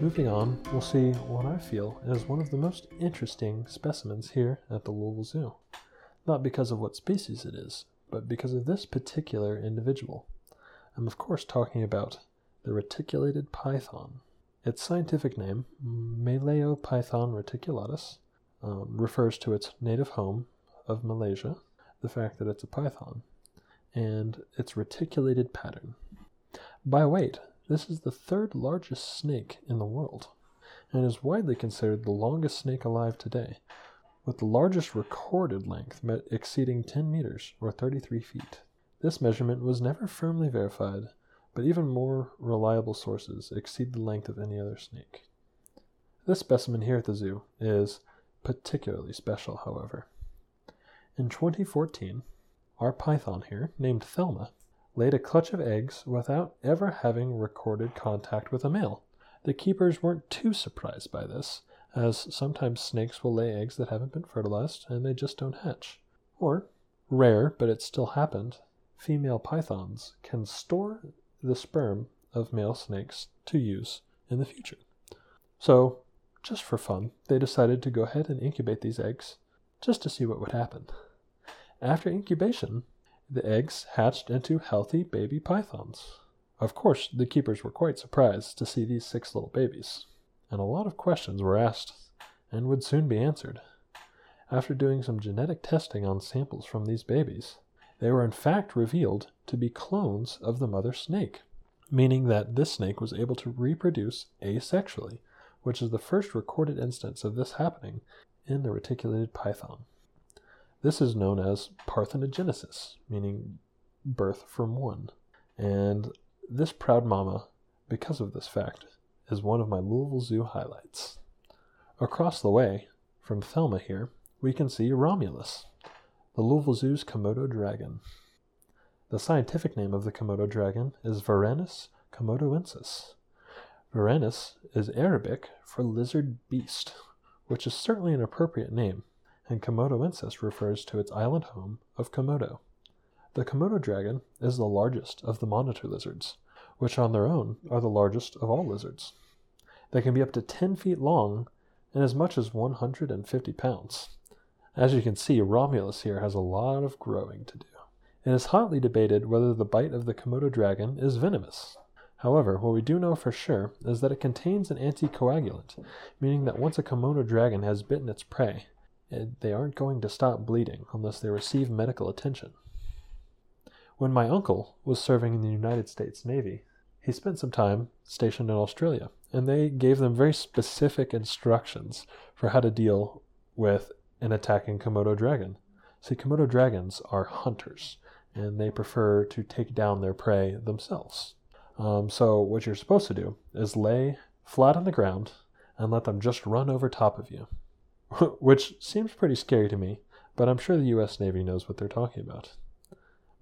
Moving on, we'll see what I feel is one of the most interesting specimens here at the Louisville Zoo. Not because of what species it is, but because of this particular individual. I'm, of course, talking about the reticulated python. Its scientific name, Python reticulatus, um, refers to its native home of Malaysia, the fact that it's a python, and its reticulated pattern. By weight, this is the third largest snake in the world, and is widely considered the longest snake alive today, with the largest recorded length exceeding 10 meters or 33 feet. This measurement was never firmly verified, but even more reliable sources exceed the length of any other snake. This specimen here at the zoo is particularly special, however. In 2014, our python here, named Thelma, laid a clutch of eggs without ever having recorded contact with a male. The keepers weren't too surprised by this, as sometimes snakes will lay eggs that haven't been fertilized and they just don't hatch. Or, rare, but it still happened, female pythons can store the sperm of male snakes to use in the future. So, just for fun, they decided to go ahead and incubate these eggs just to see what would happen. After incubation, the eggs hatched into healthy baby pythons. Of course, the keepers were quite surprised to see these six little babies and a lot of questions were asked and would soon be answered. After doing some genetic testing on samples from these babies, they were in fact revealed to be clones of the mother snake, meaning that this snake was able to reproduce asexually, which is the first recorded instance of this happening in the reticulated python. This is known as parthenogenesis, meaning birth from one. And this proud mama, because of this fact, is one of my Louisville Zoo highlights. Across the way, from Thelma here, we can see Romulus, the Louisville Zoo's Komodo dragon. The scientific name of the Komodo dragon is Varanus komodoensis. Varanus is Arabic for lizard beast, which is certainly an appropriate name, and komodoensis refers to its island home of Komodo. The Komodo dragon is the largest of the monitor lizards, which on their own are the largest of all lizards. They can be up to 10 feet long and as much as 150 pounds. As you can see, Romulus here has a lot of growing to do. It is hotly debated whether the bite of the Komodo dragon is venomous. However, what we do know for sure is that it contains an anticoagulant, meaning that once a Komodo dragon has bitten its prey, they aren't going to stop bleeding unless they receive medical attention. When my uncle was serving in the United States Navy, he spent some time stationed in Australia, and they gave them very specific instructions for how to deal with an attacking Komodo dragon. See, Komodo dragons are hunters, and they prefer to take down their prey themselves. Um, so, what you're supposed to do is lay flat on the ground and let them just run over top of you, which seems pretty scary to me, but I'm sure the US Navy knows what they're talking about.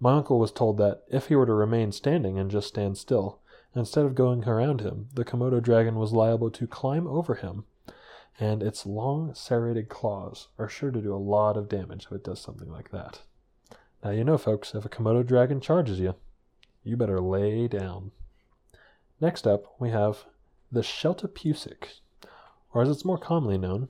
My uncle was told that if he were to remain standing and just stand still, instead of going around him, the Komodo dragon was liable to climb over him, and its long serrated claws are sure to do a lot of damage if it does something like that. Now, you know, folks, if a Komodo dragon charges you, you better lay down. Next up, we have the Sheltopusik, or as it's more commonly known,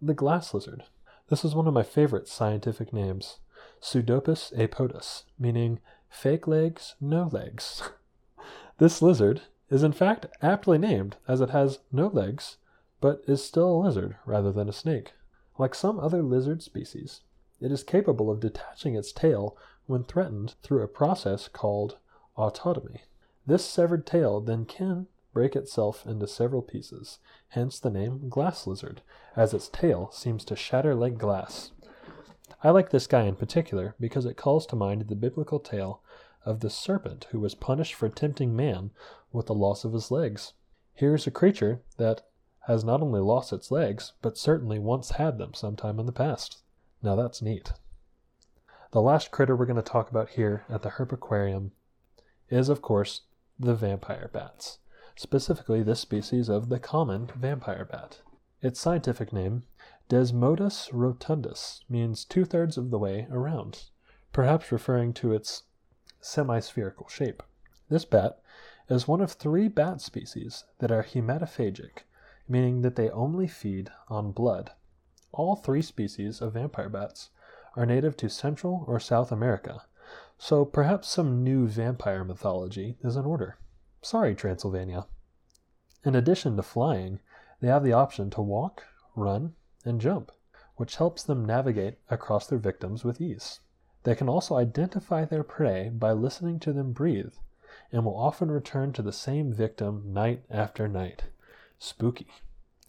the glass lizard. This is one of my favorite scientific names. Pseudopus apodus, meaning fake legs, no legs. this lizard is in fact aptly named as it has no legs, but is still a lizard rather than a snake. Like some other lizard species, it is capable of detaching its tail when threatened through a process called autotomy. This severed tail then can break itself into several pieces, hence the name glass lizard, as its tail seems to shatter like glass. I like this guy in particular because it calls to mind the biblical tale of the serpent who was punished for tempting man with the loss of his legs. Here is a creature that has not only lost its legs, but certainly once had them sometime in the past. Now that's neat. The last critter we're going to talk about here at the Herp Aquarium is, of course, the vampire bats, specifically this species of the common vampire bat. Its scientific name Desmodus rotundus means two thirds of the way around, perhaps referring to its semi spherical shape. This bat is one of three bat species that are hematophagic, meaning that they only feed on blood. All three species of vampire bats are native to Central or South America, so perhaps some new vampire mythology is in order. Sorry, Transylvania. In addition to flying, they have the option to walk, run, and jump, which helps them navigate across their victims with ease. They can also identify their prey by listening to them breathe and will often return to the same victim night after night. Spooky.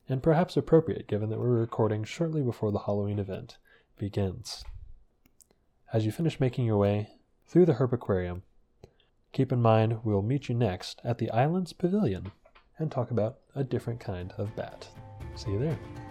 And perhaps appropriate given that we're recording shortly before the Halloween event begins. As you finish making your way through the HerpAquarium, keep in mind we'll meet you next at the Islands Pavilion and talk about a different kind of bat. See you there.